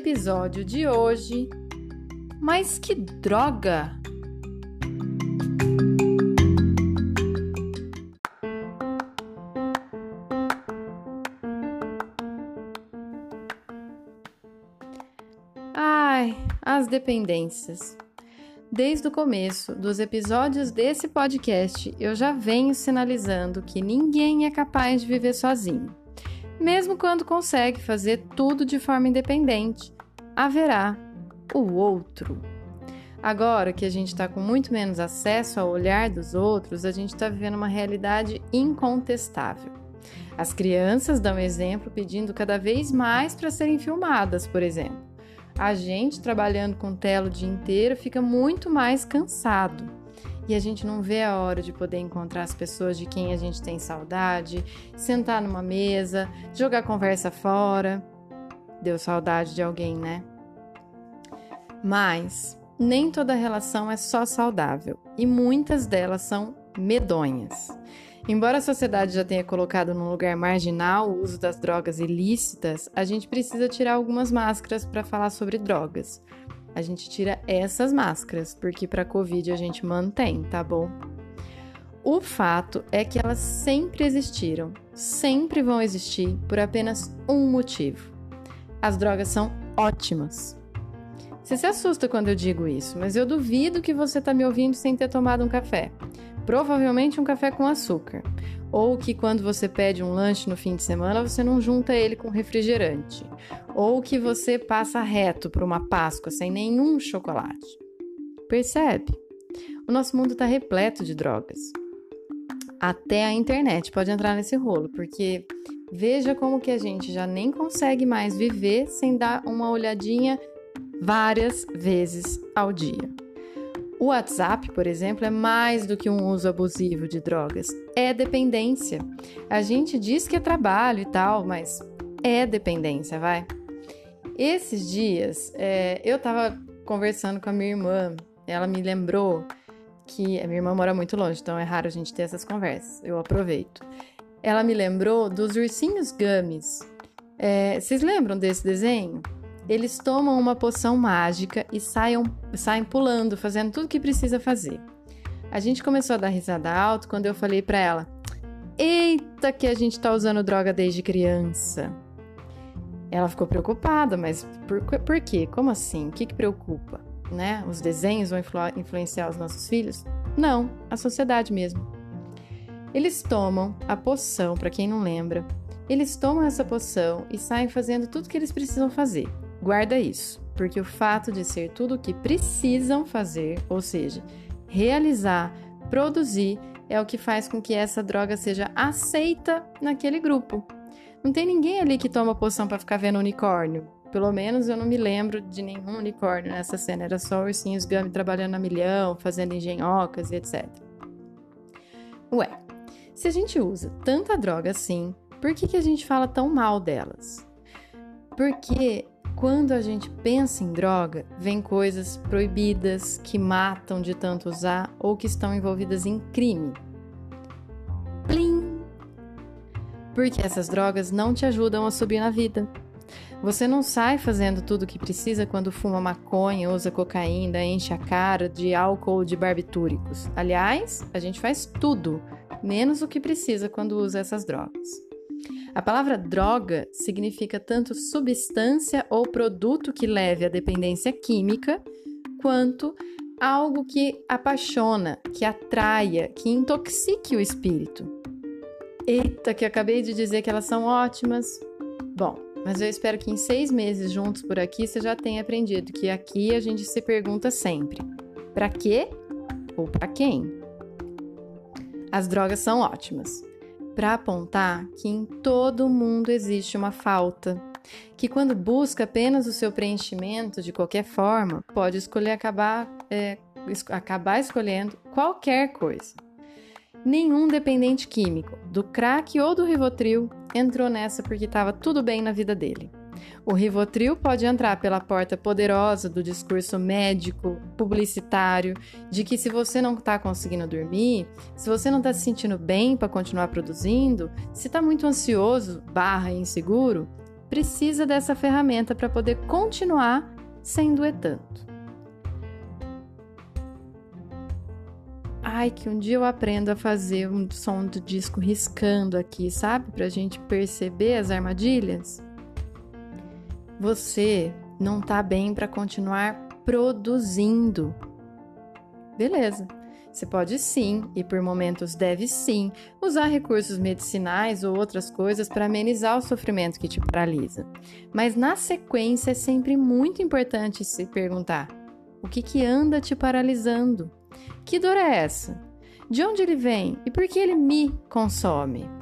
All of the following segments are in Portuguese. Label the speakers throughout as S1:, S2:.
S1: Episódio de hoje. Mas que droga! Ai, as dependências. Desde o começo dos episódios desse podcast, eu já venho sinalizando que ninguém é capaz de viver sozinho. Mesmo quando consegue fazer tudo de forma independente, haverá o outro. Agora que a gente está com muito menos acesso ao olhar dos outros, a gente está vivendo uma realidade incontestável. As crianças dão exemplo pedindo cada vez mais para serem filmadas, por exemplo. A gente trabalhando com tela o dia inteiro fica muito mais cansado e a gente não vê a hora de poder encontrar as pessoas de quem a gente tem saudade, sentar numa mesa, jogar conversa fora. Deu saudade de alguém, né? Mas nem toda relação é só saudável e muitas delas são medonhas. Embora a sociedade já tenha colocado num lugar marginal o uso das drogas ilícitas, a gente precisa tirar algumas máscaras para falar sobre drogas a gente tira essas máscaras, porque para Covid a gente mantém, tá bom? O fato é que elas sempre existiram, sempre vão existir por apenas um motivo. As drogas são ótimas. Você se assusta quando eu digo isso, mas eu duvido que você está me ouvindo sem ter tomado um café. Provavelmente um café com açúcar. Ou que quando você pede um lanche no fim de semana, você não junta ele com refrigerante. Ou que você passa reto para uma Páscoa sem nenhum chocolate. Percebe? O nosso mundo está repleto de drogas. Até a internet pode entrar nesse rolo, porque veja como que a gente já nem consegue mais viver sem dar uma olhadinha várias vezes ao dia. O WhatsApp, por exemplo, é mais do que um uso abusivo de drogas, é dependência. A gente diz que é trabalho e tal, mas é dependência, vai. Esses dias é, eu tava conversando com a minha irmã, ela me lembrou que a minha irmã mora muito longe, então é raro a gente ter essas conversas, eu aproveito. Ela me lembrou dos ursinhos gummies. É, vocês lembram desse desenho? Eles tomam uma poção mágica e saiam, saem pulando, fazendo tudo o que precisa fazer. A gente começou a dar risada alto quando eu falei para ela: Eita, que a gente tá usando droga desde criança. Ela ficou preocupada, mas por, por quê? Como assim? O que, que preocupa? Né? Os desenhos vão influ influenciar os nossos filhos? Não, a sociedade mesmo. Eles tomam a poção, para quem não lembra, eles tomam essa poção e saem fazendo tudo o que eles precisam fazer. Guarda isso, porque o fato de ser tudo o que precisam fazer, ou seja, realizar, produzir, é o que faz com que essa droga seja aceita naquele grupo. Não tem ninguém ali que toma poção para ficar vendo unicórnio. Pelo menos eu não me lembro de nenhum unicórnio nessa cena. Era só ursinhos Gummy trabalhando a milhão, fazendo engenhocas e etc. Ué, se a gente usa tanta droga assim, por que, que a gente fala tão mal delas? Porque quando a gente pensa em droga, vem coisas proibidas que matam de tanto usar ou que estão envolvidas em crime. Plim! Porque essas drogas não te ajudam a subir na vida. Você não sai fazendo tudo o que precisa quando fuma maconha, usa cocaína, enche a cara de álcool ou de barbitúricos. Aliás, a gente faz tudo, menos o que precisa quando usa essas drogas. A palavra droga significa tanto substância ou produto que leve à dependência química, quanto algo que apaixona, que atraia, que intoxique o espírito. Eita, que acabei de dizer que elas são ótimas. Bom, mas eu espero que em seis meses juntos por aqui você já tenha aprendido que aqui a gente se pergunta sempre: para quê ou para quem? As drogas são ótimas para apontar que em todo mundo existe uma falta, que quando busca apenas o seu preenchimento de qualquer forma, pode escolher acabar, é, acabar escolhendo qualquer coisa. Nenhum dependente químico, do crack ou do Rivotril, entrou nessa porque estava tudo bem na vida dele. O Rivotril pode entrar pela porta poderosa do discurso médico, publicitário, de que se você não está conseguindo dormir, se você não está se sentindo bem para continuar produzindo, se está muito ansioso, barra inseguro, precisa dessa ferramenta para poder continuar sem doer tanto. Ai, que um dia eu aprendo a fazer um som do disco riscando aqui, sabe? Para a gente perceber as armadilhas. Você não tá bem para continuar produzindo. Beleza. Você pode sim, e por momentos deve sim, usar recursos medicinais ou outras coisas para amenizar o sofrimento que te paralisa. Mas na sequência é sempre muito importante se perguntar: o que, que anda te paralisando? Que dor é essa? De onde ele vem e por que ele me consome?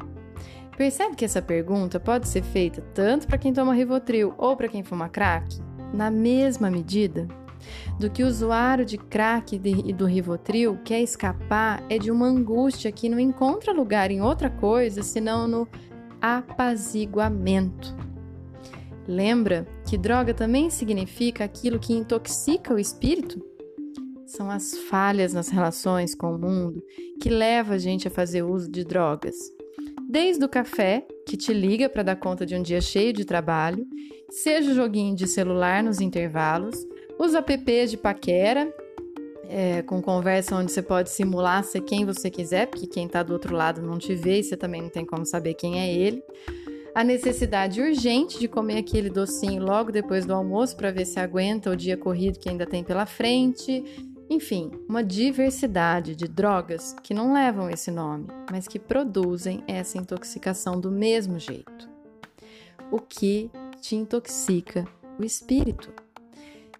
S1: Percebe que essa pergunta pode ser feita tanto para quem toma Rivotril ou para quem fuma crack, na mesma medida? Do que o usuário de crack e do Rivotril quer escapar é de uma angústia que não encontra lugar em outra coisa senão no apaziguamento. Lembra que droga também significa aquilo que intoxica o espírito? São as falhas nas relações com o mundo que leva a gente a fazer uso de drogas desde o café, que te liga para dar conta de um dia cheio de trabalho, seja o joguinho de celular nos intervalos, os apps de paquera, é, com conversa onde você pode simular ser quem você quiser, porque quem está do outro lado não te vê e você também não tem como saber quem é ele. A necessidade urgente de comer aquele docinho logo depois do almoço para ver se aguenta o dia corrido que ainda tem pela frente. Enfim, uma diversidade de drogas que não levam esse nome, mas que produzem essa intoxicação do mesmo jeito. O que te intoxica o espírito?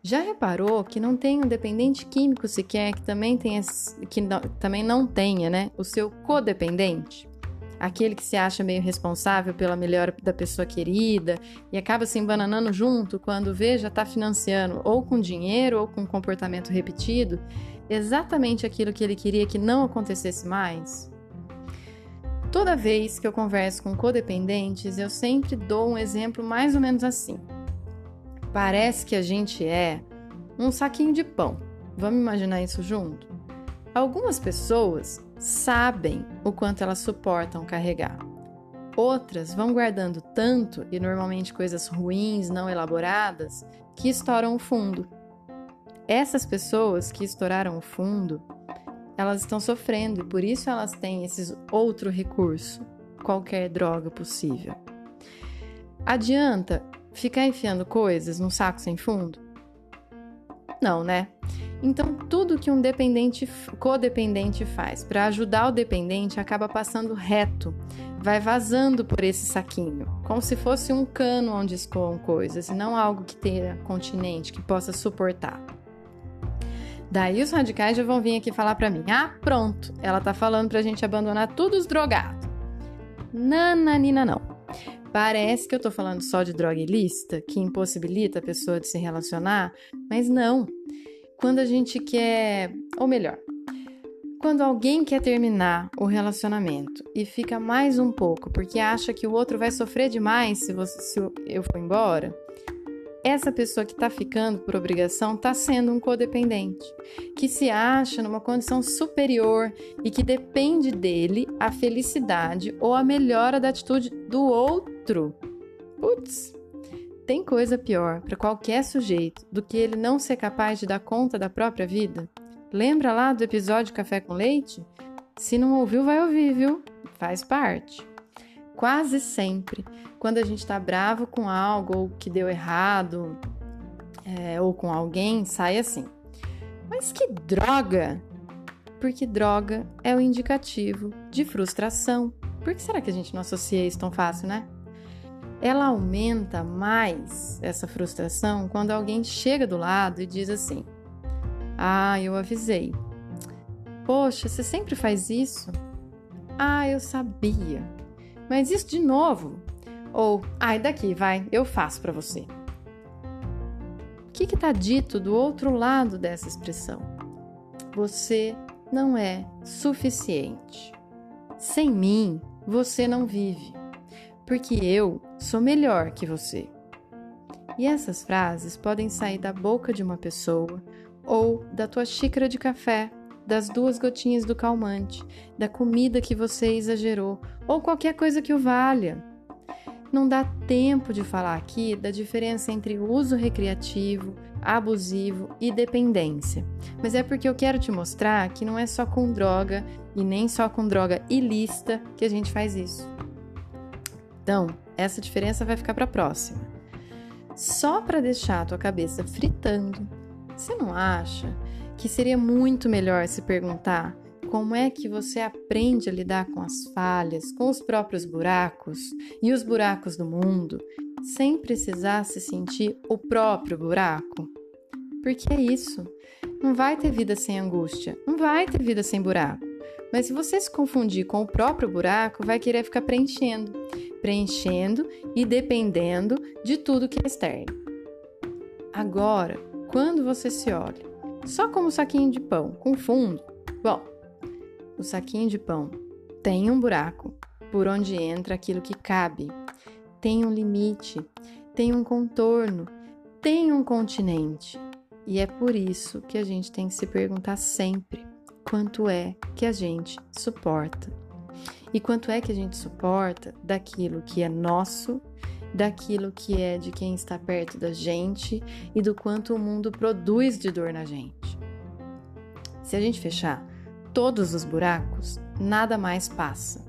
S1: Já reparou que não tem um dependente químico sequer que também tenha, que não, também não tenha, né, o seu codependente? Aquele que se acha meio responsável pela melhora da pessoa querida e acaba se embananando junto quando vê já está financiando ou com dinheiro ou com comportamento repetido exatamente aquilo que ele queria que não acontecesse mais? Toda vez que eu converso com codependentes, eu sempre dou um exemplo mais ou menos assim. Parece que a gente é um saquinho de pão. Vamos imaginar isso junto? Algumas pessoas sabem o quanto elas suportam carregar. Outras vão guardando tanto, e normalmente coisas ruins, não elaboradas, que estouram o fundo. Essas pessoas que estouraram o fundo, elas estão sofrendo e por isso elas têm esse outro recurso, qualquer droga possível. Adianta ficar enfiando coisas num saco sem fundo? Não, né? Então, tudo que um dependente, codependente faz para ajudar o dependente acaba passando reto, vai vazando por esse saquinho, como se fosse um cano onde escoam coisas, e não algo que tenha continente, que possa suportar. Daí os radicais já vão vir aqui falar para mim: ah, pronto, ela tá falando pra gente abandonar tudo os drogados. Nananina, não. Parece que eu tô falando só de droga ilícita, que impossibilita a pessoa de se relacionar, mas não quando a gente quer, ou melhor, quando alguém quer terminar o relacionamento e fica mais um pouco porque acha que o outro vai sofrer demais se, você, se eu for embora, essa pessoa que está ficando por obrigação está sendo um codependente, que se acha numa condição superior e que depende dele a felicidade ou a melhora da atitude do outro. Putz, tem coisa pior para qualquer sujeito do que ele não ser capaz de dar conta da própria vida? Lembra lá do episódio Café com Leite? Se não ouviu, vai ouvir, viu? Faz parte. Quase sempre, quando a gente está bravo com algo ou que deu errado, é, ou com alguém, sai assim. Mas que droga! Porque droga é o indicativo de frustração. Por que será que a gente não associa isso tão fácil, né? Ela aumenta mais essa frustração quando alguém chega do lado e diz assim: Ah, eu avisei. Poxa, você sempre faz isso? Ah, eu sabia. mas isso de novo. Ou, ai, daqui, vai, eu faço para você. O que está dito do outro lado dessa expressão? Você não é suficiente. Sem mim, você não vive, porque eu sou melhor que você. E essas frases podem sair da boca de uma pessoa ou da tua xícara de café, das duas gotinhas do calmante, da comida que você exagerou ou qualquer coisa que o valha. Não dá tempo de falar aqui da diferença entre uso recreativo, abusivo e dependência, mas é porque eu quero te mostrar que não é só com droga e nem só com droga ilícita que a gente faz isso. Então, essa diferença vai ficar para a próxima. Só para deixar a tua cabeça fritando, você não acha que seria muito melhor se perguntar como é que você aprende a lidar com as falhas, com os próprios buracos e os buracos do mundo, sem precisar se sentir o próprio buraco? Porque é isso. Não vai ter vida sem angústia, não vai ter vida sem buraco. Mas se você se confundir com o próprio buraco, vai querer ficar preenchendo, preenchendo e dependendo de tudo que é externo. Agora, quando você se olha só como saquinho de pão, com fundo, bom, o saquinho de pão tem um buraco por onde entra aquilo que cabe, tem um limite, tem um contorno, tem um continente. E é por isso que a gente tem que se perguntar sempre quanto é que a gente suporta. E quanto é que a gente suporta daquilo que é nosso, daquilo que é de quem está perto da gente e do quanto o mundo produz de dor na gente. Se a gente fechar todos os buracos, nada mais passa.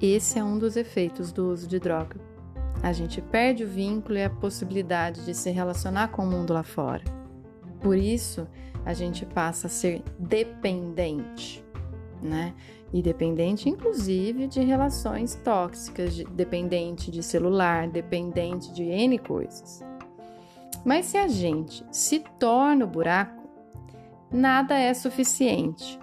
S1: Esse é um dos efeitos do uso de droga. A gente perde o vínculo e a possibilidade de se relacionar com o mundo lá fora. Por isso, a gente passa a ser dependente, né? E dependente, inclusive, de relações tóxicas, de, dependente de celular, dependente de N coisas. Mas se a gente se torna o buraco, nada é suficiente.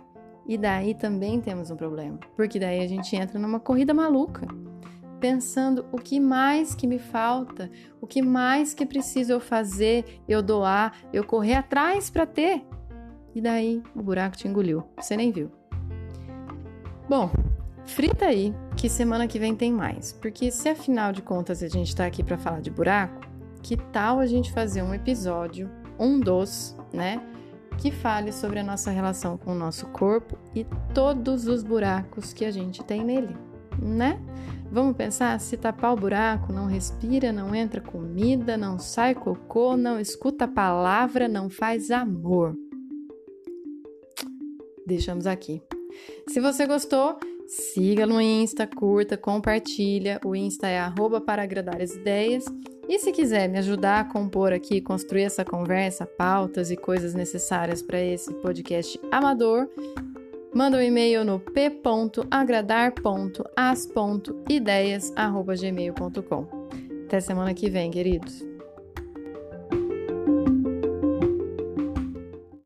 S1: E daí também temos um problema, porque daí a gente entra numa corrida maluca, pensando o que mais que me falta, o que mais que preciso eu fazer, eu doar, eu correr atrás para ter. E daí o buraco te engoliu, você nem viu. Bom, frita aí que semana que vem tem mais, porque se afinal de contas a gente está aqui para falar de buraco, que tal a gente fazer um episódio, um dos, né, que fale sobre a nossa relação com o nosso corpo e todos os buracos que a gente tem nele, né? Vamos pensar, se tapar o buraco, não respira, não entra comida, não sai cocô, não escuta palavra, não faz amor. Deixamos aqui. Se você gostou, siga no Insta, curta, compartilha. O Insta é arroba para agradar as ideias. E se quiser me ajudar a compor aqui, construir essa conversa, pautas e coisas necessárias para esse podcast amador, manda um e-mail no p.agradar.as.ideias.gmail.com. Até semana que vem, queridos!